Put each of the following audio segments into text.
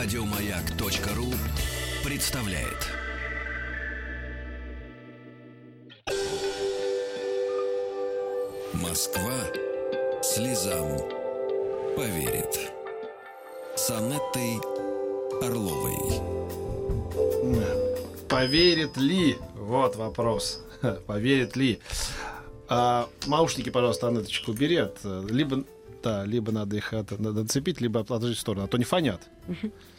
Радиомаяк.ру представляет. Москва слезам поверит. С Анеттой Орловой. Поверит ли? Вот вопрос. Поверит ли? А, наушники, пожалуйста, Анеточку убери. От, либо, да, либо надо их от, надо нацепить, либо отложить в сторону, а то не фонят.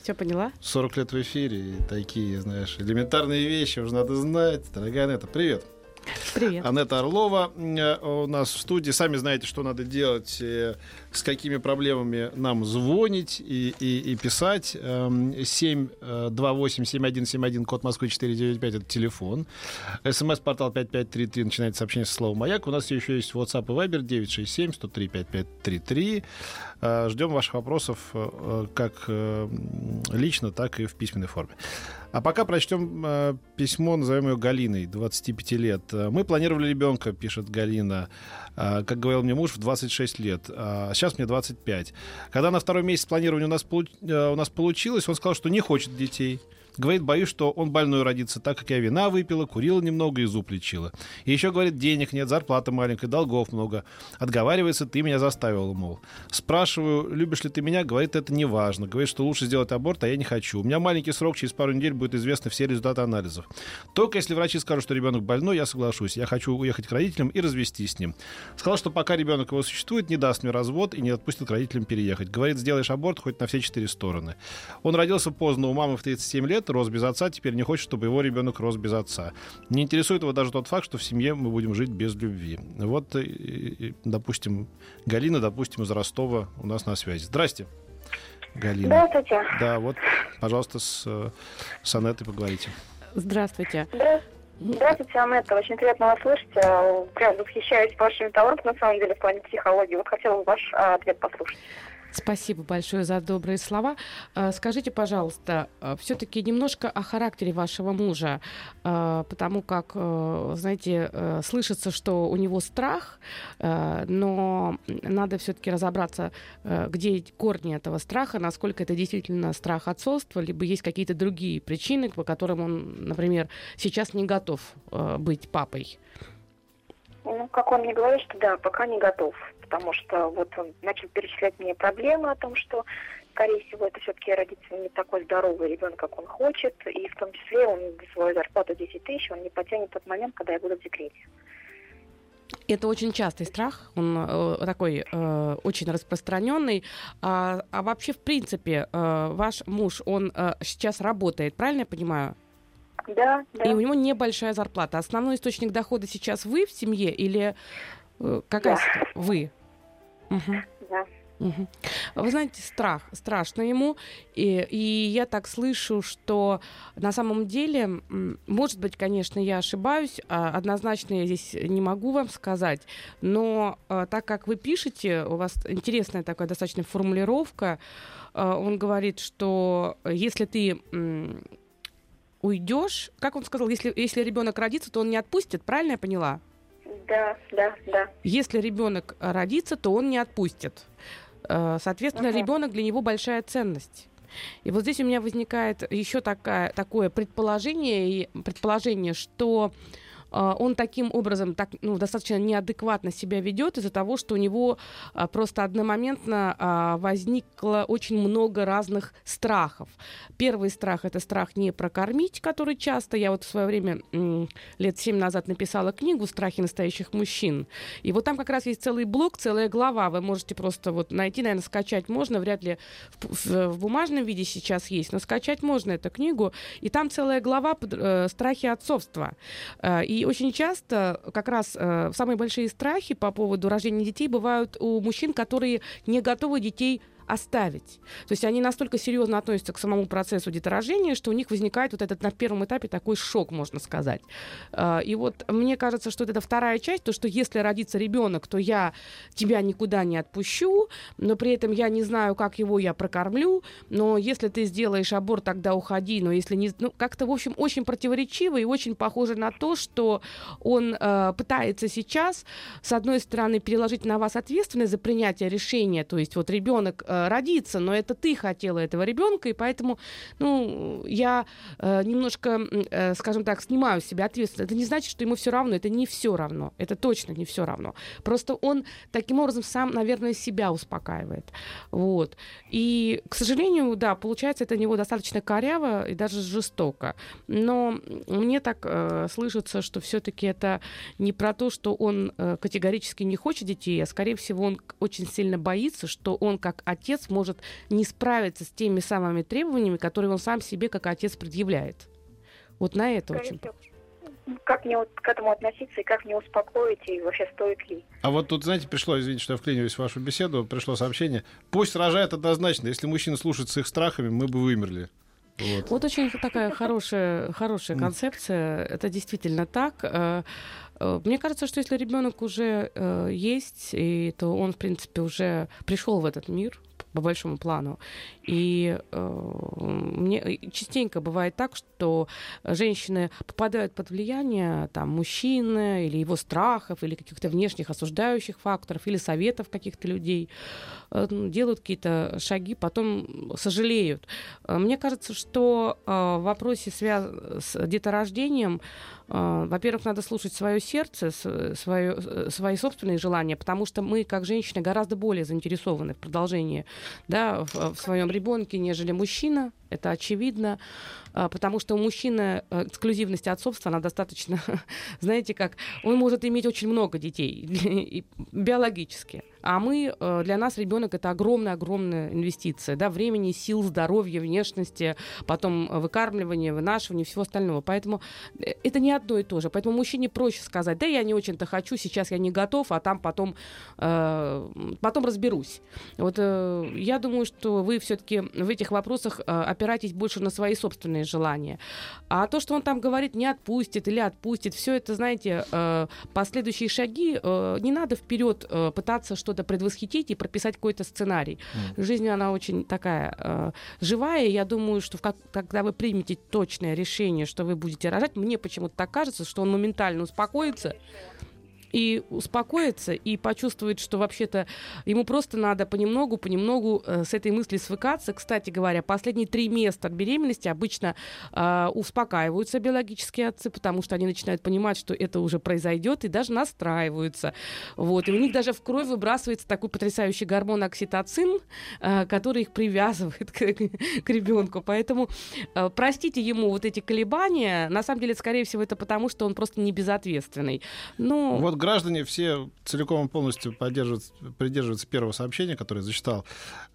Все поняла? 40 лет в эфире, и такие, знаешь, элементарные вещи уже надо знать. Дорогая Анетта, привет. Привет. Анетта Орлова э, у нас в студии. Сами знаете, что надо делать, э, с какими проблемами нам звонить и, и, и писать. 728-7171, код Москвы 495, это телефон. СМС-портал 5533, начинается сообщение со словом «Маяк». У нас еще есть WhatsApp и Viber 967-103-5533. Э, ждем ваших вопросов как лично, так и в письменной форме. А пока прочтем э, письмо, назовем ее Галиной, 25 лет. Мы планировали ребенка, пишет Галина, э, как говорил мне муж, в 26 лет. А сейчас мне 25. Когда на второй месяц планирования у нас, э, у нас получилось, он сказал, что не хочет детей. Говорит, боюсь, что он больной родится, так как я вина выпила, курила немного и зуб лечила. И еще, говорит, денег нет, зарплата маленькая, долгов много. Отговаривается, ты меня заставила, мол. Спрашиваю, любишь ли ты меня? Говорит, это не важно. Говорит, что лучше сделать аборт, а я не хочу. У меня маленький срок, через пару недель будет известны все результаты анализов. Только если врачи скажут, что ребенок больной, я соглашусь. Я хочу уехать к родителям и развестись с ним. Сказал, что пока ребенок его существует, не даст мне развод и не отпустит к родителям переехать. Говорит, сделаешь аборт хоть на все четыре стороны. Он родился поздно, у мамы в 37 лет, рос без отца, теперь не хочет, чтобы его ребенок рос без отца. Не интересует его даже тот факт, что в семье мы будем жить без любви. Вот, допустим, Галина, допустим, из Ростова у нас на связи. Здрасте. Галина. Здравствуйте. Да, вот, пожалуйста, с, с Анеттой поговорите. Здравствуйте. Здравствуйте, Анетта. Очень приятно вас слышать. Прям восхищаюсь вашими талантами, на самом деле, в плане психологии. Вот хотела ваш а, ответ послушать. Спасибо большое за добрые слова. А, скажите, пожалуйста, а, все-таки немножко о характере вашего мужа, а, потому как, знаете, слышится, что у него страх, но надо все-таки разобраться, где корни этого страха, насколько это действительно страх отцовства, либо есть какие-то другие причины, по которым он, например, сейчас не готов быть папой. Ну, как он мне говорит, что да, пока не готов потому что вот он начал перечислять мне проблемы о том, что, скорее всего, это все-таки родится не такой здоровый ребенок, как он хочет, и в том числе он свою зарплату 10 тысяч, он не потянет тот момент, когда я буду в декрете. Это очень частый страх, он э, такой э, очень распространенный. А, а вообще, в принципе, э, ваш муж, он э, сейчас работает, правильно я понимаю? Да, да. И у него небольшая зарплата. Основной источник дохода сейчас вы в семье или э, какая да. вы? Угу. Да. Угу. Вы знаете, страх, страшно ему, и, и я так слышу, что на самом деле, может быть, конечно, я ошибаюсь, а однозначно я здесь не могу вам сказать, но а, так как вы пишете, у вас интересная такая достаточно формулировка, он говорит, что если ты уйдешь, как он сказал, если, если ребенок родится, то он не отпустит, правильно я поняла? Да, да, да. Если ребенок родится, то он не отпустит. Э, соответственно, uh-huh. ребенок для него большая ценность. И вот здесь у меня возникает еще такая, такое предположение, предположение, что он таким образом так, ну, достаточно неадекватно себя ведет из-за того, что у него а, просто одномоментно а, возникло очень много разных страхов. Первый страх это страх не прокормить, который часто я вот в свое время лет семь назад написала книгу "Страхи настоящих мужчин", и вот там как раз есть целый блок, целая глава. Вы можете просто вот найти, наверное, скачать можно, вряд ли в бумажном виде сейчас есть, но скачать можно эту книгу, и там целая глава э, страхи отцовства. Э, и и очень часто как раз э, самые большие страхи по поводу рождения детей бывают у мужчин, которые не готовы детей оставить. То есть они настолько серьезно относятся к самому процессу деторождения, что у них возникает вот этот на первом этапе такой шок, можно сказать. А, и вот мне кажется, что вот это вторая часть, то, что если родится ребенок, то я тебя никуда не отпущу, но при этом я не знаю, как его я прокормлю, но если ты сделаешь аборт, тогда уходи, но если не... Ну, как-то, в общем, очень противоречиво и очень похоже на то, что он э, пытается сейчас, с одной стороны, переложить на вас ответственность за принятие решения, то есть вот ребенок э, э, родиться, но это ты хотела этого ребенка, и поэтому, ну, я э, немножко, э, скажем так, снимаю с себя ответственность. Это не значит, что ему все равно, это не все равно, это точно не все равно. Просто он таким образом сам, наверное, себя успокаивает. Вот. И, к сожалению, да, получается это у него достаточно коряво и даже жестоко. Но мне так э, слышится, что все-таки это не про то, что он э, категорически не хочет детей, а скорее всего он очень сильно боится, что он как отец может не справиться с теми самыми требованиями, которые он сам себе как отец предъявляет. Вот на это Скорее очень. всего. Как мне вот к этому относиться и как мне успокоить, и вообще стоит ли? А вот тут, знаете, пришло, извините, что я вклиниваюсь в вашу беседу, пришло сообщение. Пусть рожает однозначно. Если мужчина слушает с их страхами, мы бы вымерли. Вот. Вот очень такая хорошая, хорошая концепция. Это действительно так. Э, Мне кажется, что если ребенок уже э, есть, и то он, в принципе, уже пришел в этот мир по большому плану. И э, мне частенько бывает так, что женщины попадают под влияние там, мужчины или его страхов, или каких-то внешних осуждающих факторов, или советов каких-то людей, э, ну, делают какие-то шаги, потом сожалеют. Э, Мне кажется, что э, в вопросе свя- с деторождением, во-первых, надо слушать свое сердце, с- свое, э, свои собственные желания, потому что мы, как женщины, гораздо более заинтересованы в продолжении да, в, в своем ребенке, нежели мужчина. Это очевидно, а, потому что у мужчины э, эксклюзивность отцовства, она достаточно, знаете, как он может иметь очень много детей биологически. А мы, э, для нас ребенок это огромная-огромная инвестиция, да, времени, сил, здоровья, внешности, потом э, выкармливание, вынашивание, всего остального. Поэтому это не одно и то же. Поэтому мужчине проще сказать, да, я не очень-то хочу, сейчас я не готов, а там потом, потом разберусь. Вот я думаю, что вы все-таки в этих вопросах опираетесь больше на свои собственные желания. А то, что он там говорит, не отпустит или отпустит, все это, знаете, э, последующие шаги, э, не надо вперед э, пытаться что-то предвосхитить и прописать какой-то сценарий. Жизнь, она очень такая э, живая, и я думаю, что в как, когда вы примете точное решение, что вы будете рожать, мне почему-то так кажется, что он моментально успокоится, и успокоится, и почувствует, что вообще-то ему просто надо понемногу, понемногу э, с этой мыслью свыкаться. Кстати говоря, последние три места от беременности обычно э, успокаиваются биологические отцы, потому что они начинают понимать, что это уже произойдет, и даже настраиваются. Вот. И у них даже в кровь выбрасывается такой потрясающий гормон окситоцин, э, который их привязывает к, к ребенку. Поэтому э, простите ему вот эти колебания. На самом деле, скорее всего, это потому, что он просто не безответственный. Но Вот граждане все целиком и полностью поддерживают, придерживаются первого сообщения, которое я зачитал.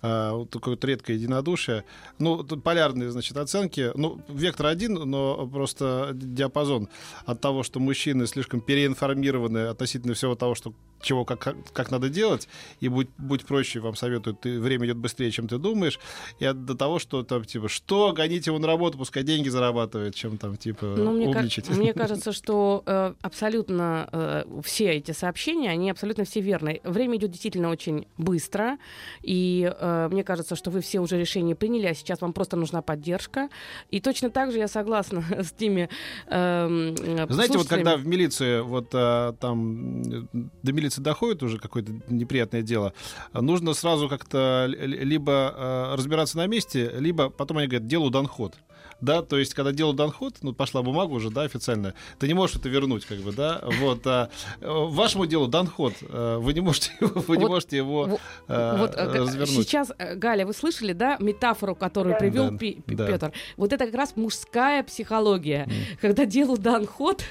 А, вот такое вот редкое единодушие. Ну, полярные, значит, оценки. Ну, вектор один, но просто диапазон от того, что мужчины слишком переинформированы относительно всего того, что чего, как, как, как надо делать, и будь, будь проще, вам советуют, ты, время идет быстрее, чем ты думаешь, и от, до того, что там, типа, что, гоните его на работу, пускай деньги зарабатывает, чем там, типа, Ну, мне, умничать. мне кажется, что э, абсолютно э, все эти сообщения, они абсолютно все верны. Время идет действительно очень быстро, и э, мне кажется, что вы все уже решение приняли, а сейчас вам просто нужна поддержка. И точно так же я согласна с теми... э, Знаете, вот когда в милиции, вот а, там э, до милиции доходит уже какое-то неприятное дело, нужно сразу как-то либо а, разбираться на месте, либо потом они говорят, делу дан ход. Да, то есть, когда делу дан ход, ну, пошла бумага уже, да, официально, ты не можешь это вернуть, как бы, да, вот, а, э, вашему делу дан ход, а, вы не можете, его- вы не Вот- можете его а, вот э, г- развернуть. сейчас, э, Галя, вы слышали, да, метафору, которую Да. привел Да, Пи- да. Петр? Вот это как раз мужская психология. Когда делу дан ход,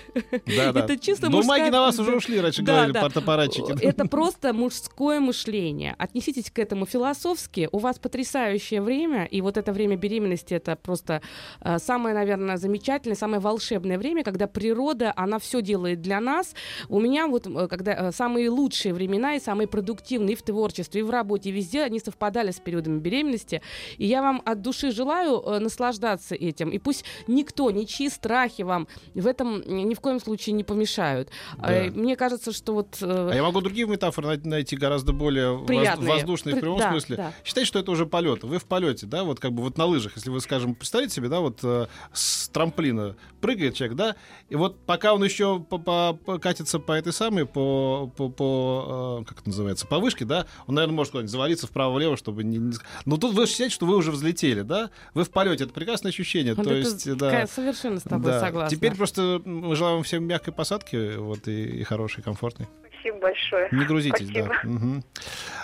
Да, да. это чисто Ну, мужская- маги на вас уже ушли, раньше Да, говорили, да. портопаратчики. Это просто мужское мышление. Отнеситесь к этому философски. У вас потрясающее время, и вот это время беременности это просто э, самое, наверное, замечательное, самое волшебное время, когда природа, она все делает для нас. У меня вот э, когда э, самые лучшие времена и самые продуктивные и в творчестве, и в работе, и везде они совпадали с периодами беременности. И я вам от души желаю э, наслаждаться этим. И пусть никто, ничьи страхи вам в этом ни в коем случае не помешают. Да. Э, Мне кажется, что вот э, А я могу другие метафоры най- найти гораздо более Приятные. воздушные в прямом да, смысле. да. Считайте, что это уже полет. Вы в полете, да, вот как бы вот на лыжах, если вы, скажем, представляете себе, да, вот э, с трамплина прыгает человек, да, и вот пока он еще по, по, по, катится по этой самой, по, по, по э, как это называется, по вышке, да, он, наверное, может куда-нибудь завалиться вправо-влево, чтобы не, не... Но тут вы считаете, что вы уже взлетели, да? Вы в полете, это прекрасное ощущение, Вот то это есть, да. Совершенно с тобой да. согласна. Теперь просто мы желаем вам всем мягкой посадки, вот, и, и хорошей, комфортной. Спасибо большое. Не грузитесь, Спасибо. да. Мгм.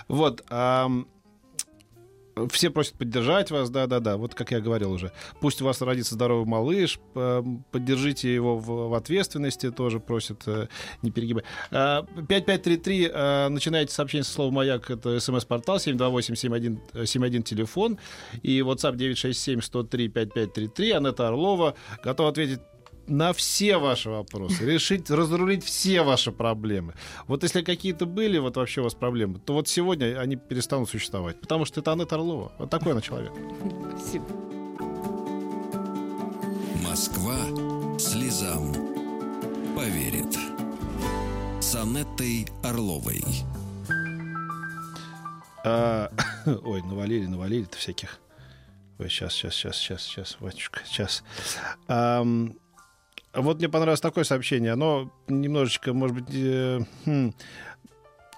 Вот. ам, все просят поддержать вас, да-да-да, вот как я говорил уже. Пусть у вас родится здоровый малыш, поддержите его в, в ответственности, тоже просят, э, не перегибать. А, 5533, э, начинайте сообщение со словом «Маяк», это смс-портал, 728-7171 телефон, и WhatsApp 967-103-5533, Анетта Орлова готова ответить на все ваши вопросы, решить, разрулить все ваши проблемы. Вот если какие-то были вот вообще у вас проблемы, то вот сегодня они перестанут существовать, потому что это Анетта Орлова. Вот такой она человек. Спасибо. Москва слезам поверит. С Анеттой Орловой. А, ой, навалили, навалили-то всяких. Ой, сейчас, сейчас, сейчас, сейчас, сейчас, батюшка, сейчас. Ам, вот мне понравилось такое сообщение. Оно немножечко, может быть... э, хм.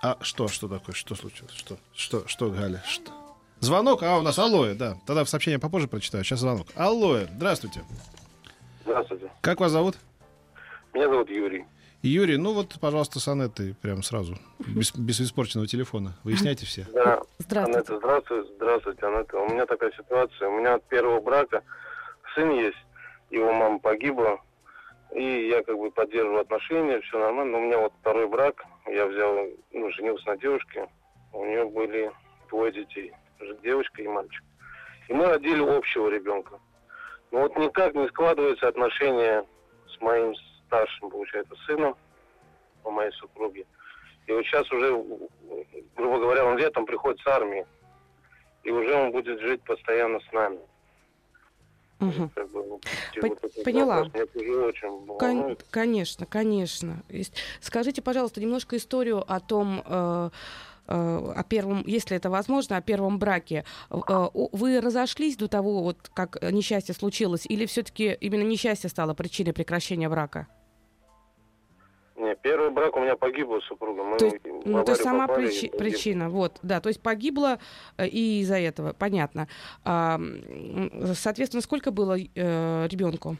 А что, что такое? Что случилось? Что, что, что, Галя? Что? Звонок? А, у нас алоэ, да. Тогда в сообщение попозже прочитаю. Сейчас звонок. Алоэ, здравствуйте. Здравствуйте. Как вас зовут? Меня зовут Юрий. Юрий, ну вот, пожалуйста, с Анеттой прям сразу. Без, без испорченного телефона. Выясняйте все. Да, Здравствуйте. Анетта, здравствуйте. Здравствуйте, Анетта. У меня такая ситуация. У меня от первого брака сын есть, его мама погибла, и я как бы поддерживаю отношения, все нормально. Но у меня вот второй брак, я взял, ну, женился на девушке, у нее были двое детей, девочка и мальчик. И мы родили общего ребенка. Но вот никак не складываются отношения с моим старшим, получается, сыном, у моей супруги. И вот сейчас уже, грубо говоря, он летом приходит с армии. И уже он будет жить постоянно с нами. Мгм. Как бы, вот, По- вот этот поняла. вопрос Кон- конечно, конечно. Скажите, пожалуйста, немножко историю о том, э, э, о первом, если это возможно, о первом браке. Э, Вы разошлись до того, вот как несчастье случилось, или все-таки именно несчастье стало причиной прекращения брака? Не, первый брак у меня погибла супруга. Мы То есть, Ну, то есть сама и погибли. причина, вот, да, то есть погибла э, и из-за этого, понятно. А, соответственно, сколько было э, ребенку?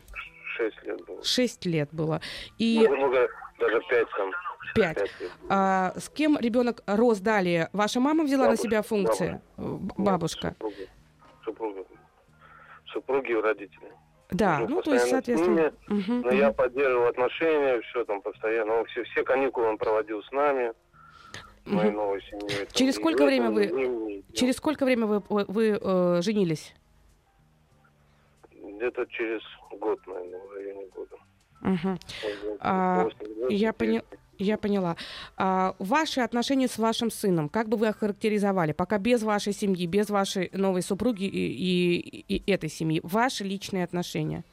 Шесть лет было. Шесть лет было. И Ну, говоря, даже пять там. пять. А, с кем ребенок рос далее? Ваша мама взяла Бабушка, на себя функции? Э, б- Бабушка. Супруга. Супруга. Супруги родители. Да, Ну, ну то есть, соответственно. Мгм, Но я мгм, поддерживал отношения, все там постоянно. Он все, все каникулы он проводил с нами, моей новой семьей. там. Через И сколько время вы- не- Через сколько время вы, вы, э, женились? Где-то через год, наверное, в районе года. Мгм. А, я поня- Я поняла. А, ваши отношения с вашим сыном, как бы вы охарактеризовали, пока без вашей семьи, без вашей новой супруги и, и- и этой семьи, ваши личные отношения?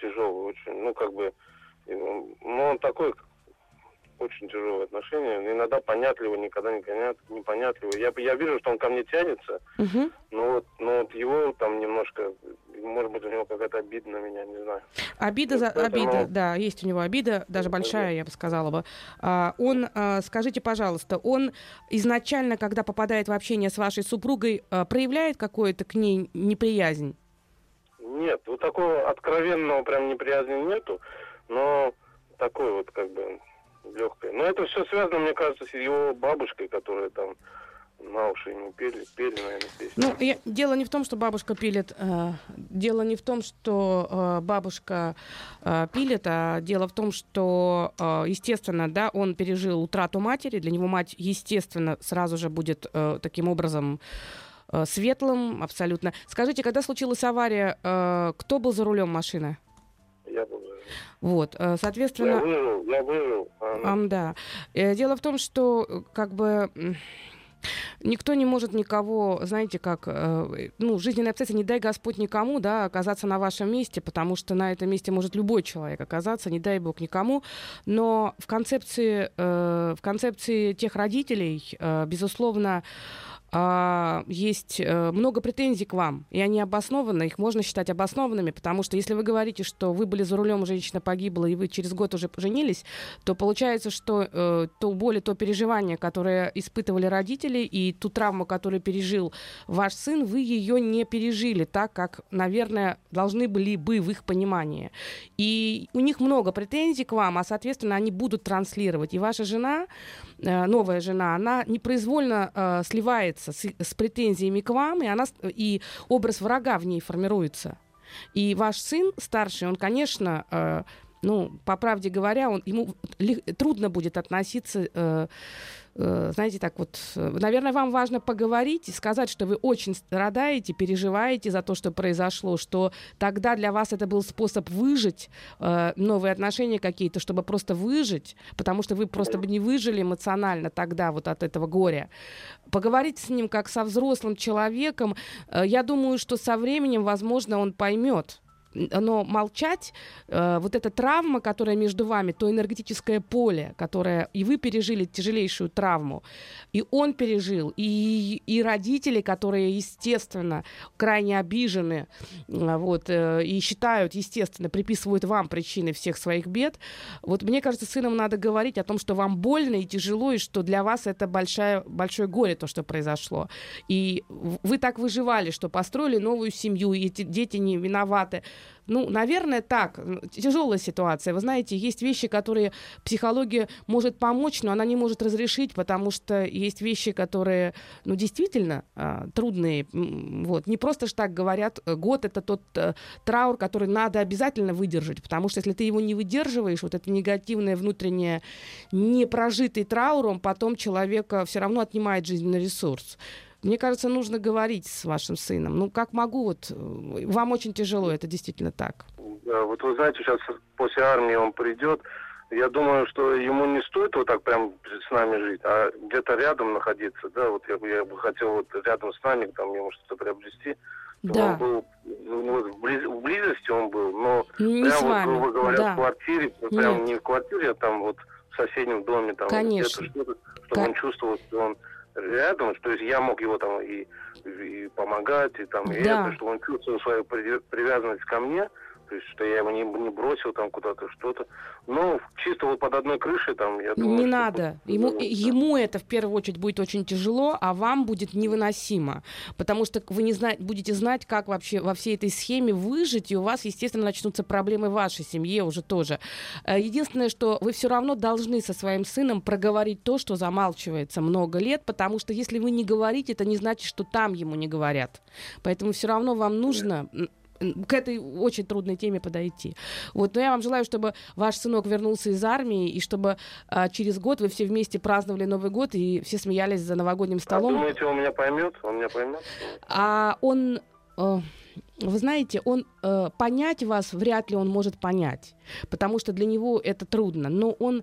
Тяжелый очень. Ну, как бы, ну, он такой, очень тяжелые отношения. Иногда понятливый, никогда не понят, непонятливый. Я, я вижу, что он ко мне тянется, Мгм. но вот, но вот его там немножко, может быть, у него какая-то обида на меня, не знаю. Обида, за, поэтому- обида, да, есть у него обида, даже большая, я бы сказала бы. А, он, а, скажите, пожалуйста, он изначально, когда попадает в общение с вашей супругой, а, проявляет какую-то к ней неприязнь? Нет, вот такого откровенного прям неприязни нету, но такой вот как бы легкой. Но это все связано, мне кажется, с его бабушкой, которая там на уши ему пели, пели, наверное, песни. Ну, я- дело не в том, что бабушка пилит, э, дело не в том, что э, бабушка э, пилит, а дело в том, что, э, естественно, да, он пережил утрату матери, для него мать, естественно, сразу же будет э, таким образом э, светлым, абсолютно. Скажите, когда случилась авария, э, кто был за рулем машины? Я Вот, э, Я соответственно, выжил, я выжил. а она- Ам, да. Э, Дело в том, что э, как бы никто не может никого, знаете, как, ну, жизненные обстоятельства, не дай Господь никому, да, оказаться на вашем месте, потому что на этом месте может любой человек оказаться, не дай Бог никому. Но в концепции, в концепции тех родителей, безусловно, а, есть э, много претензий к вам, и они обоснованы, их можно считать обоснованными, потому что если вы говорите, что вы были за рулем, женщина погибла, и вы через год уже поженились, то получается, что э, то боль и то переживание, которое испытывали родители, и ту травму, которую пережил ваш сын, вы ее не пережили так, как, наверное, должны были бы в их понимании. И у них много претензий к вам, а, соответственно, они будут транслировать. И ваша жена, новая жена, она непроизвольно э, сливает сливается с, с претензиями к вам, и, она, и образ врага в ней формируется. И ваш сын старший, он, конечно, э, ну, по правде говоря, он, ему трудно будет относиться э, Э, знаете, так вот, э, наверное, вам важно поговорить и сказать, что вы очень страдаете, переживаете за то, что произошло, что тогда для вас это был способ выжить, э, новые отношения какие-то, чтобы просто выжить, потому что вы просто бы не выжили эмоционально тогда вот от этого горя. Поговорить с ним как со взрослым человеком, я думаю, что со временем, возможно, он поймет, но молчать, э, вот эта травма, которая между вами, то энергетическое поле, которое и вы пережили тяжелейшую травму, и он пережил, и, и родители, которые, естественно, крайне обижены, э, вот, э, и считают, естественно, приписывают вам причины всех своих бед. Вот мне кажется, сыном надо говорить о том, что вам больно и тяжело, и что для вас это большое, большое горе, то, что произошло. И вы так выживали, что построили новую семью, и эти дети не виноваты. Ну, наверное, так. Тяжелая ситуация. Вы знаете, есть вещи, которые психология может помочь, но она не может разрешить, потому что есть вещи, которые, ну, действительно а, трудные. Вот. Не просто ж так говорят, э, год это тот а, траур, который надо обязательно выдержать, потому что если ты его не выдерживаешь, вот это негативное внутреннее, непрожитый траур, он потом человека все равно отнимает жизненный ресурс. Мне кажется, нужно говорить с вашим сыном. Ну, как могу, вот, э, вам очень тяжело, это действительно так. Да, вот вы знаете, сейчас после армии он придет, я думаю, что ему не стоит вот так прям с нами жить, а где-то рядом находиться, да, вот я бы, я бы хотел вот рядом с нами там ему что-то приобрести. Да. Он был, ну, в, близ, в близости он был, но не прям вот, грубо говоря, да. в квартире, прям не в квартире, а там вот в соседнем доме, там Конечно. где-то что-то, чтобы Ка- он чувствовал, что он рядом, то есть я мог его там и, и помогать, и там, и Да. это, что он чувствовал свою при- привязанность ко мне, то есть, что я его не, не бросил там куда-то, что-то. Но чисто вот под одной крышей там, я думаю... Не что надо. будет- Ему, да. ему это в первую очередь будет очень тяжело, а вам будет невыносимо. Потому что вы не зна- будете знать, как вообще во всей этой схеме выжить, и у вас, естественно, начнутся проблемы в вашей семье уже тоже. Э, Единственное, что вы все равно должны со своим сыном проговорить то, что замалчивается много лет, потому что если вы не говорите, это не значит, что там ему не говорят. Поэтому все равно вам нужно м, к этой очень трудной теме подойти. Вот, но я вам желаю, чтобы ваш сынок вернулся из армии, и чтобы а, через год вы все вместе праздновали Новый год, и все смеялись за новогодним А столом. думаете, он меня поймет? Он меня поймет? А он, э, вы знаете, он э, понять вас вряд ли он может понять, потому что для него это трудно. Но он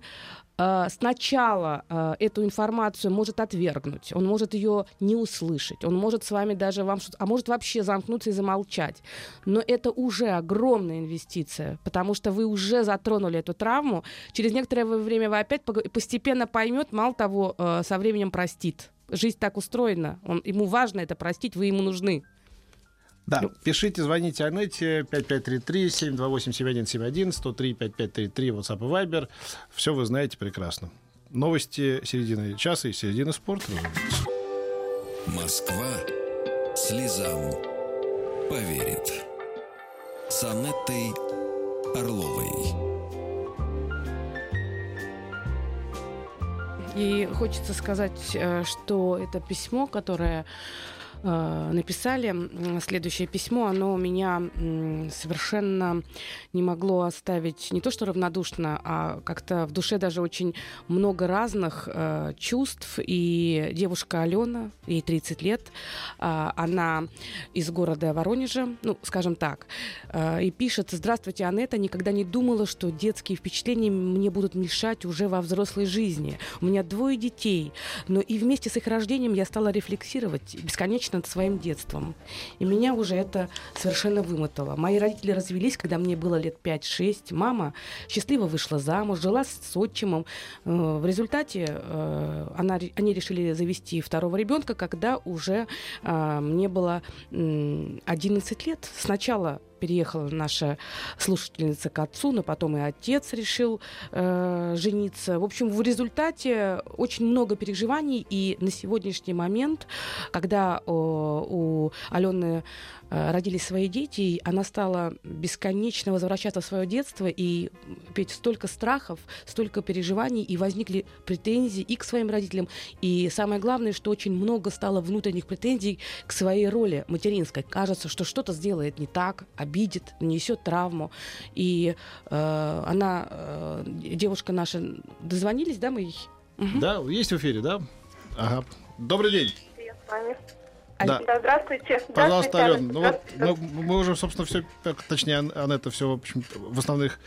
сначала э, эту информацию может отвергнуть, он может ее не услышать, он может с вами даже вам, а может вообще замкнуться и замолчать. Но это уже огромная инвестиция, потому что вы уже затронули эту травму. Через некоторое время вы опять постепенно поймет, мало того, э, со временем простит. Жизнь так устроена. Он, ему важно это простить, вы ему нужны. Да, Ну. пишите, звоните Анетте 5533-728-7171, 103-5533, WhatsApp и Viber. Все вы знаете прекрасно. Новости середины часа и середины спорта. разумеется. Москва слезам поверит. С Анеттой Орловой. И хочется сказать, э, что это письмо, которое написали следующее письмо. Оно меня совершенно не могло оставить не то что равнодушно, а как-то в душе даже очень много разных э, чувств. И девушка Алена, ей 30 лет, э, она из города Воронежа, ну, скажем так, э, и пишет «Здравствуйте, Анетта, никогда не думала, что детские впечатления мне будут мешать уже во взрослой жизни. У меня двое детей, но и вместе с их рождением я стала рефлексировать бесконечно над своим детством. И меня уже это совершенно вымотало. Мои родители развелись, когда мне было лет 5-6. Мама счастливо вышла замуж, жила с отчимом. Э, в результате э, она, они решили завести второго ребенка, когда уже э, мне было 11 лет. Сначала переехала наша слушательница к отцу, но потом и отец решил э, жениться. В общем, в результате очень много переживаний, и на сегодняшний момент, когда э, у Алены Э, родились свои дети, она стала бесконечно возвращаться в свое детство, и ведь столько страхов, столько переживаний, и возникли претензии и к своим родителям, и самое главное, что очень много стало внутренних претензий к своей роли материнской. Кажется, что что-то сделает не так, обидит, нанесет травму, и э, она, э, девушка наша, дозвонились, да, мы? Угу. Да, есть в эфире, да? Ага. Добрый день. Я с вами. Да. да, здравствуйте. Пожалуйста, Ален. Ну вот мы, мы уже, собственно, все, точнее, Анетта все, в общем, в основных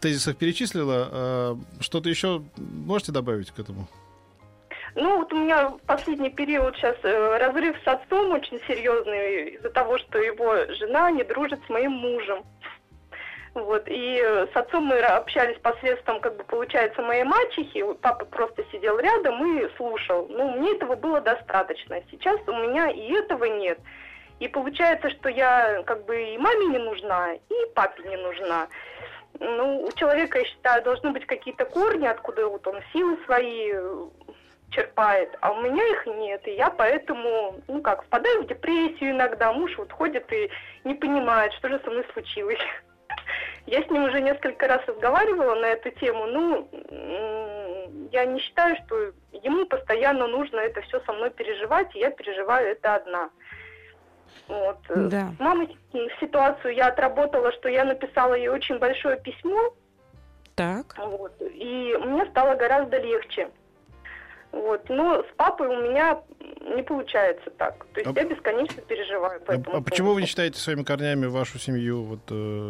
тезисах перечислила. А, что-то еще можете добавить к этому? Ну, вот у меня в последний период сейчас э, разрыв с отцом очень серьезный из-за того, что его жена не дружит с моим мужем. Вот, и э, с отцом мы общались посредством, как бы, получается, моей мачехи. Папа просто сидел рядом и слушал. Ну, мне этого было достаточно. Сейчас у меня и этого нет. И получается, что я как бы и маме не нужна, и папе не нужна. Ну, у человека, я считаю, должны быть какие-то корни, откуда вот он силы свои э, черпает, а у меня их нет, и я поэтому, ну как, впадаю в депрессию иногда, муж вот ходит и не понимает, что же со мной случилось. Я с ним уже несколько раз разговаривала на эту тему. Ну, я не считаю, что ему постоянно нужно это все со мной переживать, и я переживаю это одна. Вот. Да. С мамой ситуацию я отработала, что я написала ей очень большое письмо. Так. Вот. И мне стало гораздо легче. Вот. Но с папой у меня не получается так. То есть а... я бесконечно переживаю по а, этому А почему вы не считаете своими корнями вашу семью вот, э,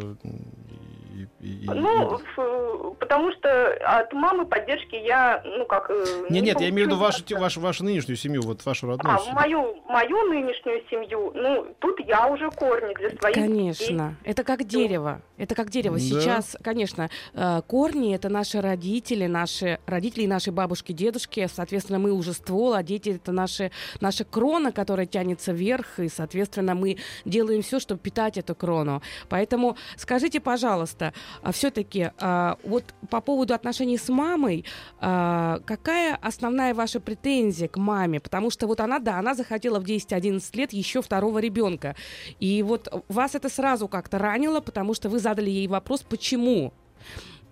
и, ну, и... потому что от мамы поддержки я, ну как... Э, нет, не нет, я имею в виду вашу, вашу, вашу нынешнюю семью, вот вашу родную а, семью. Мою, мою нынешнюю семью, ну, тут я уже корни для своих Конечно, детей. это как дерево, это как дерево. Да. Сейчас, конечно, э, корни — это наши родители, наши родители и наши бабушки, дедушки, соответственно, мы уже ствол, а дети — это наши, наша крона, которая тянется вверх, и, соответственно, мы делаем все, чтобы питать эту крону. Поэтому скажите, пожалуйста, а все-таки а, вот по поводу отношений с мамой, а, какая основная ваша претензия к маме? Потому что вот она, да, она захотела в 10-11 лет еще второго ребенка. И вот вас это сразу как-то ранило, потому что вы задали ей вопрос, почему?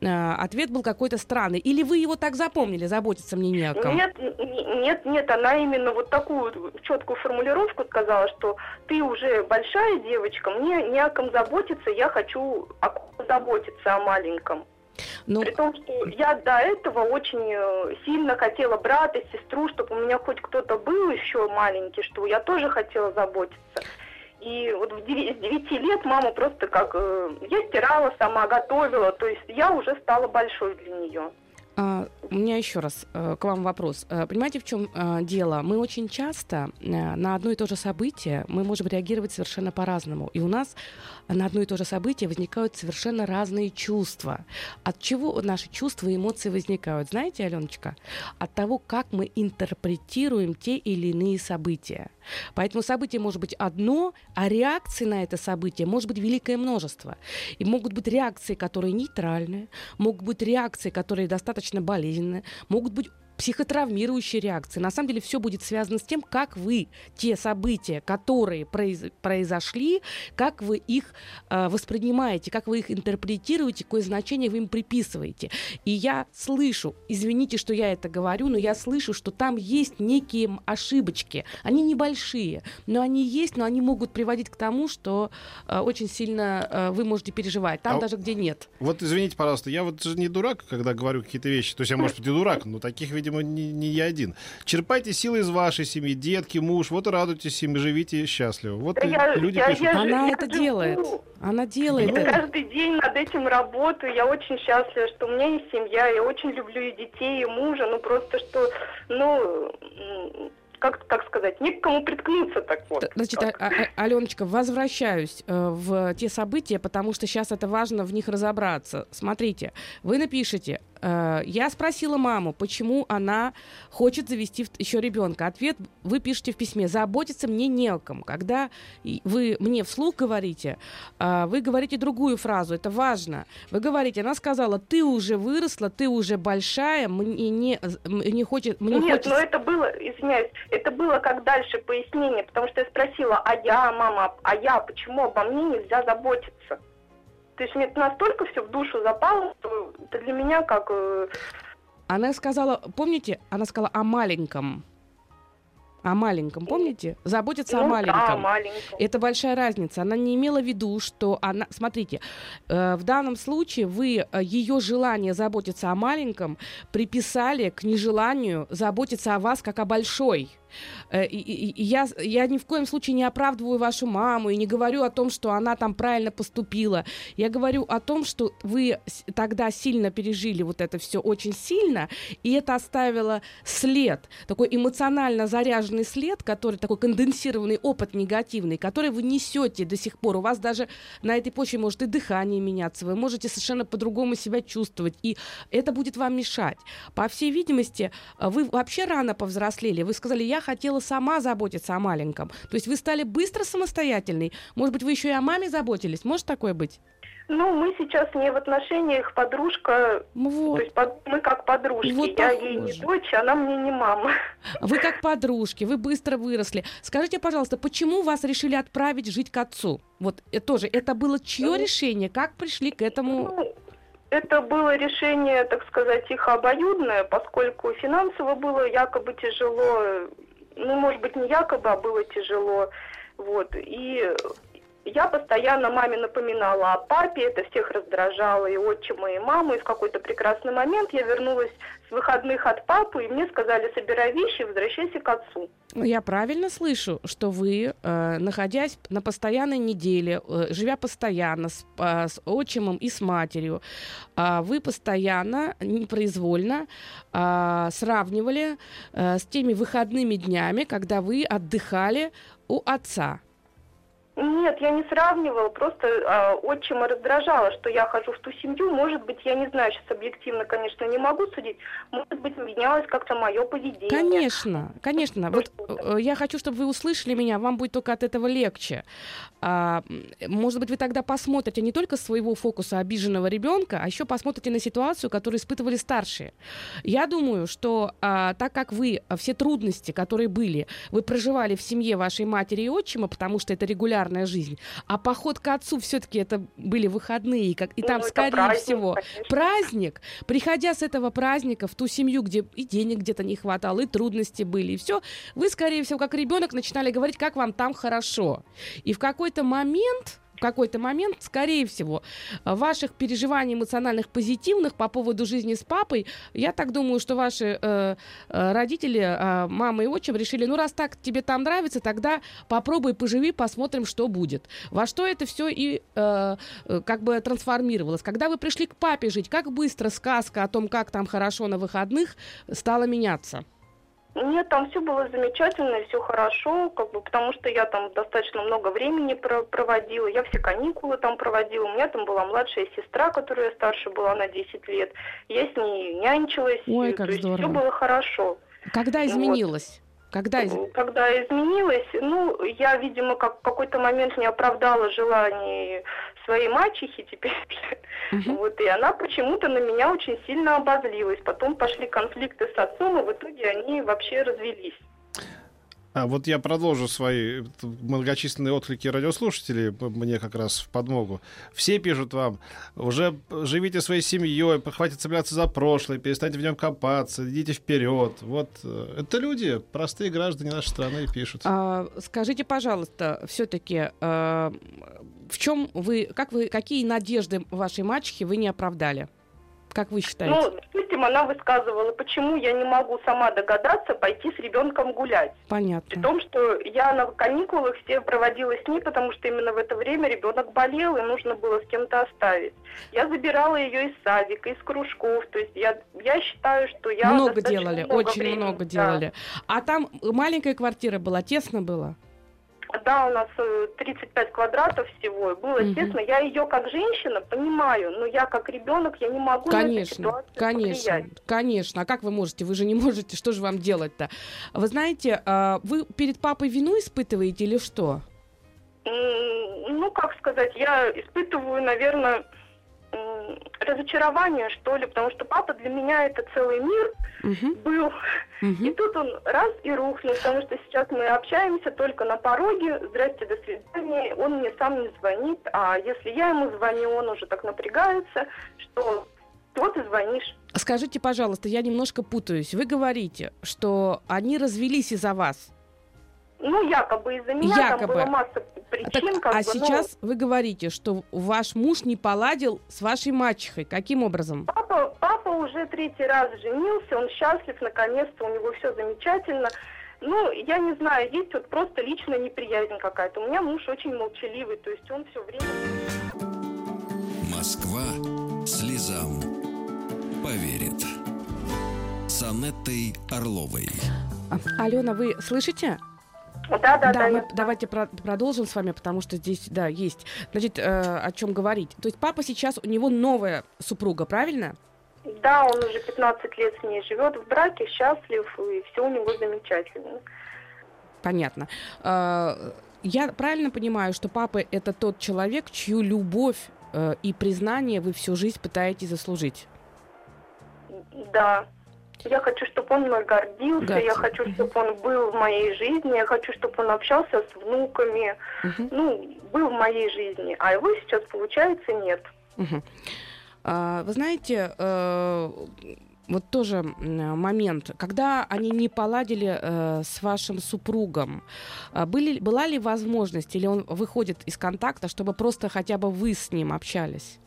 А, ответ был какой-то странный. Или вы его так запомнили, заботиться мне не о ком? Нет, нет, нет, она именно вот такую четкую формулировку сказала, что ты уже большая девочка, мне не о ком заботиться, я хочу о ком заботиться, о маленьком. Ну... При том, что я до этого очень э, сильно хотела брата, сестру, чтобы у меня хоть кто-то был еще маленький, что я тоже хотела заботиться. И вот с 9 лет мама просто как... Э, я стирала сама, готовила, то есть я уже стала большой для нее. А, у меня еще раз э, к вам вопрос. Э, понимаете, в чем э, дело? Мы очень часто на одно и то же событие мы можем реагировать совершенно по-разному. И у нас на одно и то же событие возникают совершенно разные чувства. От чего наши чувства и эмоции возникают? Знаете, Аленочка? От того, как мы интерпретируем те или иные события. Поэтому событие может быть одно, а реакции на это событие может быть великое множество. И могут быть реакции, которые нейтральные, могут быть реакции, которые достаточно болезненные, могут быть психотравмирующие реакции. На самом деле все будет связано с тем, как вы те события, которые произ, произошли, как вы их э, воспринимаете, как вы их интерпретируете, какое значение вы им приписываете. И я слышу, извините, что я это говорю, но я слышу, что там есть некие ошибочки. Они небольшие, но они есть, но они могут приводить к тому, что э, очень сильно э, вы можете переживать. Там а даже где нет. Вот извините, пожалуйста, я вот же не дурак, когда говорю какие-то вещи. То есть я, может быть, и дурак, но таких, видимо, не, не я один. Черпайте силы из вашей семьи, детки, муж, вот и радуйтесь им, и живите счастливо. Вот Да я- люди я- пишут. я- Она я это живу. делает. Она делает Я это. каждый день над этим работаю. Я очень счастлива, что у меня есть семья. Я очень люблю и детей, и мужа. Ну просто что, ну, как, как сказать, не к кому приткнуться так вот. Т- Значит, как. а- а- Аленочка, возвращаюсь э, в те события, потому что сейчас это важно в них разобраться. Смотрите, вы напишите, э, я спросила маму, почему она хочет завести еще ребенка. Ответ вы пишете в письме, заботиться мне не о ком. Когда вы мне вслух говорите, э, вы говорите другую фразу, это важно. Вы говорите, она сказала, ты уже выросла, ты уже большая, мне не, мне хочет, мне Нет, хочется... но это было, извиняюсь, это было как дальше пояснение, потому что я спросила, а я, мама, а я, почему обо мне нельзя заботиться? То есть мне настолько все в душу запало, что это для меня как... э, Она сказала, помните, она сказала о маленьком. О маленьком, помните? Заботиться о ну, маленьком. Да, маленьком. Это большая разница. Она не имела в виду, что она... Смотрите, э, в данном случае вы э, ее желание заботиться о маленьком приписали к нежеланию заботиться о вас как о большой. Э, я, я ни в коем случае не оправдываю вашу маму и не говорю о том, что она там правильно поступила. Я говорю о том, что вы тогда сильно пережили вот это все очень сильно, и это оставило след, такой эмоционально заряженный след, который такой конденсированный опыт негативный, который вы несете до сих пор. У вас даже на этой почве может и дыхание меняться, вы можете совершенно по-другому себя чувствовать, и это будет вам мешать. По всей видимости, э, вы вообще рано повзрослели. Вы сказали, я хотела сама заботиться о маленьком. То есть вы стали быстро самостоятельной. Может быть, вы еще и о маме заботились? Может такое быть? Ну, мы сейчас не в отношениях подружка, Ну Вот. то есть под- мы как подружки. Вот я ей не похоже. дочь, она мне не мама. Вы как подружки, вы быстро выросли. Скажите, пожалуйста, почему вас решили отправить жить к отцу? Вот э, тоже, это было чье Ну, решение? Как пришли к этому? Ну, это было решение, так сказать, их обоюдное, поскольку финансово было якобы тяжело, ну, может быть, не якобы, а было тяжело. Вот. И я постоянно маме напоминала о папе, это всех раздражало, и отчима, и маму. И в какой-то прекрасный момент я вернулась с выходных от папы, и мне сказали, собирай вещи, возвращайся к отцу. Ну, Я правильно слышу, что вы, э, находясь на постоянной неделе, э, живя постоянно с, а, с отчимом и с матерью, вы постоянно, непроизвольно сравнивали э, с теми выходными днями, когда вы отдыхали у отца. Нет, я не сравнивала, просто а, отчима раздражало, что я хожу в ту семью. Может быть, я не знаю, сейчас объективно, конечно, не могу судить. Может быть, менялось как-то мое поведение. Конечно, конечно. Вот э, я хочу, чтобы вы услышали меня, вам будет только от этого легче. А, может быть, вы тогда посмотрите не только своего фокуса обиженного ребенка, а еще посмотрите на ситуацию, которую испытывали старшие. Я думаю, что а, так как вы а, все трудности, которые были, вы проживали в семье вашей матери и отчима, потому что это регулярная жизнь, а поход к отцу все-таки это были выходные, и, как, и Ну, там, это скорее праздник, всего, конечно. праздник, приходя с этого праздника в ту семью, где и денег где-то не хватало, и трудности были, и все, вы, скорее всего, как ребенок, начинали говорить, как вам там хорошо. И в какой-то момент в какой-то момент, скорее всего, ваших переживаний эмоциональных позитивных по поводу жизни с папой, я так думаю, что ваши э, э, родители, э, мама и отчим, решили, ну раз так тебе там нравится, тогда попробуй поживи, посмотрим, что будет. Во что это все и э, э, как бы трансформировалось. Когда вы пришли к папе жить, как быстро сказка о том, как там хорошо на выходных, стала меняться? Нет, там все было замечательно, все хорошо, как бы, потому что я там достаточно много времени про- проводила, я все каникулы там проводила, у меня там была младшая сестра, которая старше была на 10 лет, я с ней нянчилась, Ой, и- как то есть здорово. все было хорошо. Когда изменилось? Когда, из... Когда изменилась, ну, я, видимо, как в какой-то момент не оправдала желаний своей мачехи теперь. Угу. Вот, и она почему-то на меня очень сильно обозлилась. Потом пошли конфликты с отцом, и в итоге они вообще развелись. А вот я продолжу свои многочисленные отклики радиослушателей, мне как раз в подмогу. Все пишут вам, уже живите своей семьей, хватит цепляться за прошлое, перестаньте в нем копаться, идите вперед. Вот э, это люди, простые граждане нашей страны пишут. А, скажите, пожалуйста, все-таки а, в чем вы, как вы, какие надежды вашей мачехи вы не оправдали? Как вы считаете? Ну, допустим, она высказывала, почему я не могу сама догадаться пойти с ребенком гулять. Понятно. При том, что я на каникулах все проводила с ней, потому что именно в это время ребенок болел, и нужно было с кем-то оставить. Я забирала ее из садика, из кружков. То есть я, я считаю, что я... Много делали, много очень времени, много делали. Да. А там маленькая квартира была, тесно было? Да, у нас 35 э, квадратов всего, было угу. тесно. Я ее как женщина понимаю, но я как ребенок, я не могу конечно, на эту Конечно, повлиять. конечно. А как вы можете? Вы же не можете. Что же вам делать-то? Вы знаете, а, вы перед папой вину испытываете или что? Ну, как сказать, я испытываю, наверное, разочарование, что ли, потому что папа для меня это целый мир угу. был. Угу. И тут он раз и рухнул, потому что сейчас мы общаемся только на пороге, здрасте, до свидания, он мне сам не звонит, а если я ему звоню, он уже так напрягается, что вот и звонишь. Скажите, пожалуйста, я немножко путаюсь. Вы говорите, что они развелись из-за вас. Ну, якобы из-за меня якобы. там была масса причин. Так, как а бы, сейчас ну... вы говорите, что ваш муж не поладил с вашей мачехой. Каким образом? Папа, папа уже третий раз женился, он счастлив, наконец-то, у него все замечательно. Ну, я не знаю, есть вот просто личная неприязнь какая-то. У меня муж очень молчаливый, то есть он все время... Москва слезам поверит. С Анеттой Орловой. Алена, вы слышите? Да, да, да. да мы, давайте про- продолжим с вами, потому что здесь, да, есть. Значит, э, о чем говорить. То есть папа сейчас, у него новая супруга, правильно? Да, он уже 15 лет с ней живет в браке, счастлив, и все у него замечательно. Понятно. Э, я правильно понимаю, что папа это тот человек, чью любовь э, и признание вы всю жизнь пытаетесь заслужить? Да. Я хочу, чтобы он мной гордился, Гордился. я хочу, чтобы он был в моей жизни, я хочу, чтобы он общался с внуками, угу. ну, был в моей жизни, а его сейчас, получается, нет. Угу. А, вы знаете, э, вот тоже момент, когда они не поладили э, с вашим супругом, э, были, была ли возможность, или он выходит из контакта, чтобы просто хотя бы вы с ним общались?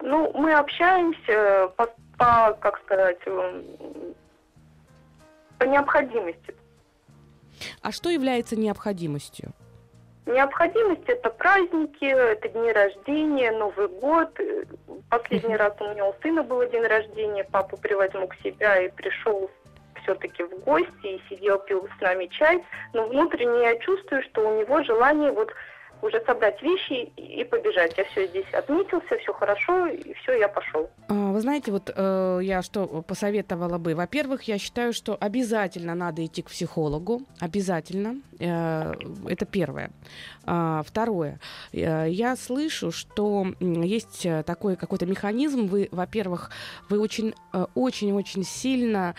Ну, мы общаемся по по, как сказать, э, по необходимости. А что является необходимостью? Необходимость это праздники, это дни рождения, Новый год. Последний раз у меня у сына было день рождения, папу привозил к себя и пришел все-таки в гости и сидел, пил с нами чай. Но внутренне я чувствую, что у него желание вот уже собрать вещи и побежать. Я все здесь отметился, все хорошо, и все, я пошел. А, вы знаете, вот э, я что посоветовала бы. Во-первых, я считаю, что обязательно надо идти к психологу. Обязательно. Э, это первое. А, второе. Э, я слышу, что есть такой какой-то механизм. Вы, во-первых, вы очень, э, очень-очень сильно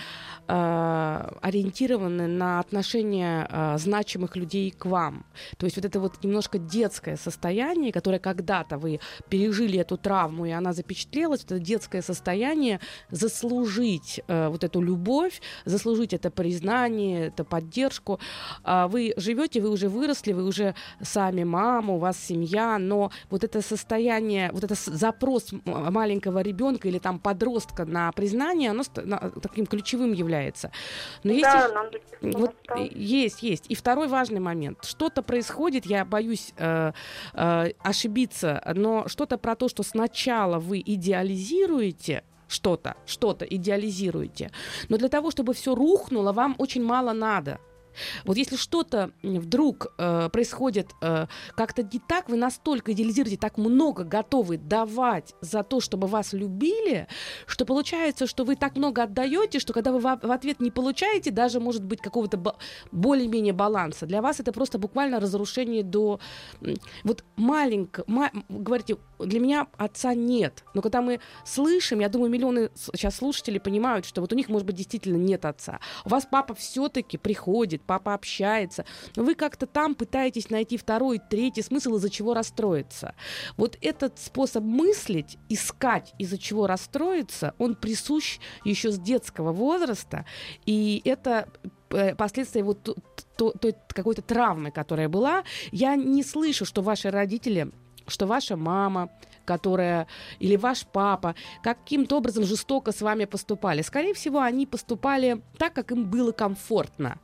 э, ориентированы на отношения э, значимых людей к вам. То есть вот это вот немножко детское состояние, которое когда-то вы пережили эту травму, и она запечатлелась, это детское состояние заслужить э, вот эту любовь, заслужить это признание, это поддержку. Э, вы живете, вы уже выросли, вы уже сами мама, у вас семья, но вот это состояние, вот это запрос маленького ребенка или там подростка на признание, оно таким ключевым является. Но есть, да, нам вот, есть, есть. И второй важный момент. Что-то происходит, я боюсь э, э, ошибиться, но что-то про то, что сначала вы идеализируете что-то, что-то идеализируете, но для того, чтобы все рухнуло, вам очень мало надо. Вот если что-то вдруг э, происходит э, как-то не так, вы настолько идеализируете, так много готовы давать за то, чтобы вас любили, что получается, что вы так много отдаете, что когда вы в, ответ не получаете, даже может быть какого-то более-менее баланса, для вас это просто буквально разрушение до вот маленького, ма- говорите, для меня отца нет, но когда мы слышим, я думаю, миллионы сейчас слушателей понимают, что вот у них может быть действительно нет отца, у вас папа все-таки приходит папа общается, вы как-то там пытаетесь найти второй, третий смысл, из-за чего расстроиться. Вот этот способ мыслить, искать, из-за чего расстроиться, он присущ еще с детского возраста, и это э, последствия вот той какой-то травмы, которая была. Я не слышу, что ваши родители, что ваша мама, которая или ваш папа каким-то образом жестоко с вами поступали. Скорее всего, они поступали так, как им было комфортно.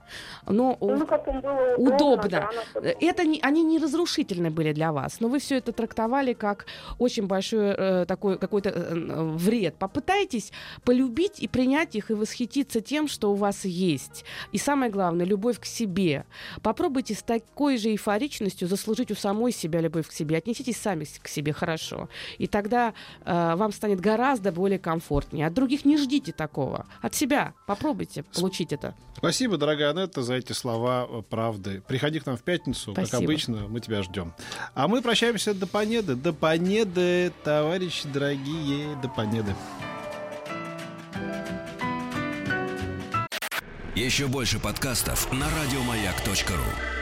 Но ну, как им было удобно. удобно. Это не, они не разрушительны были для вас, но вы все это трактовали как очень большой э, такой какой-то э, вред. Попытайтесь полюбить и принять их и восхититься тем, что у вас есть. И самое главное, любовь к себе. Попробуйте с такой же эйфоричностью заслужить у самой себя любовь к себе. Отнеситесь сами к себе хорошо. И тогда э, вам станет гораздо более комфортнее. От других не ждите такого. От себя попробуйте получить это. Спасибо, дорогая Анетта, за эти слова э, правды. Приходи к нам в пятницу, Спасибо. как обычно, мы тебя ждем. А мы прощаемся до Понеды. До Понеды, товарищи дорогие, до Понеды. Еще больше подкастов на радиомаяк.ру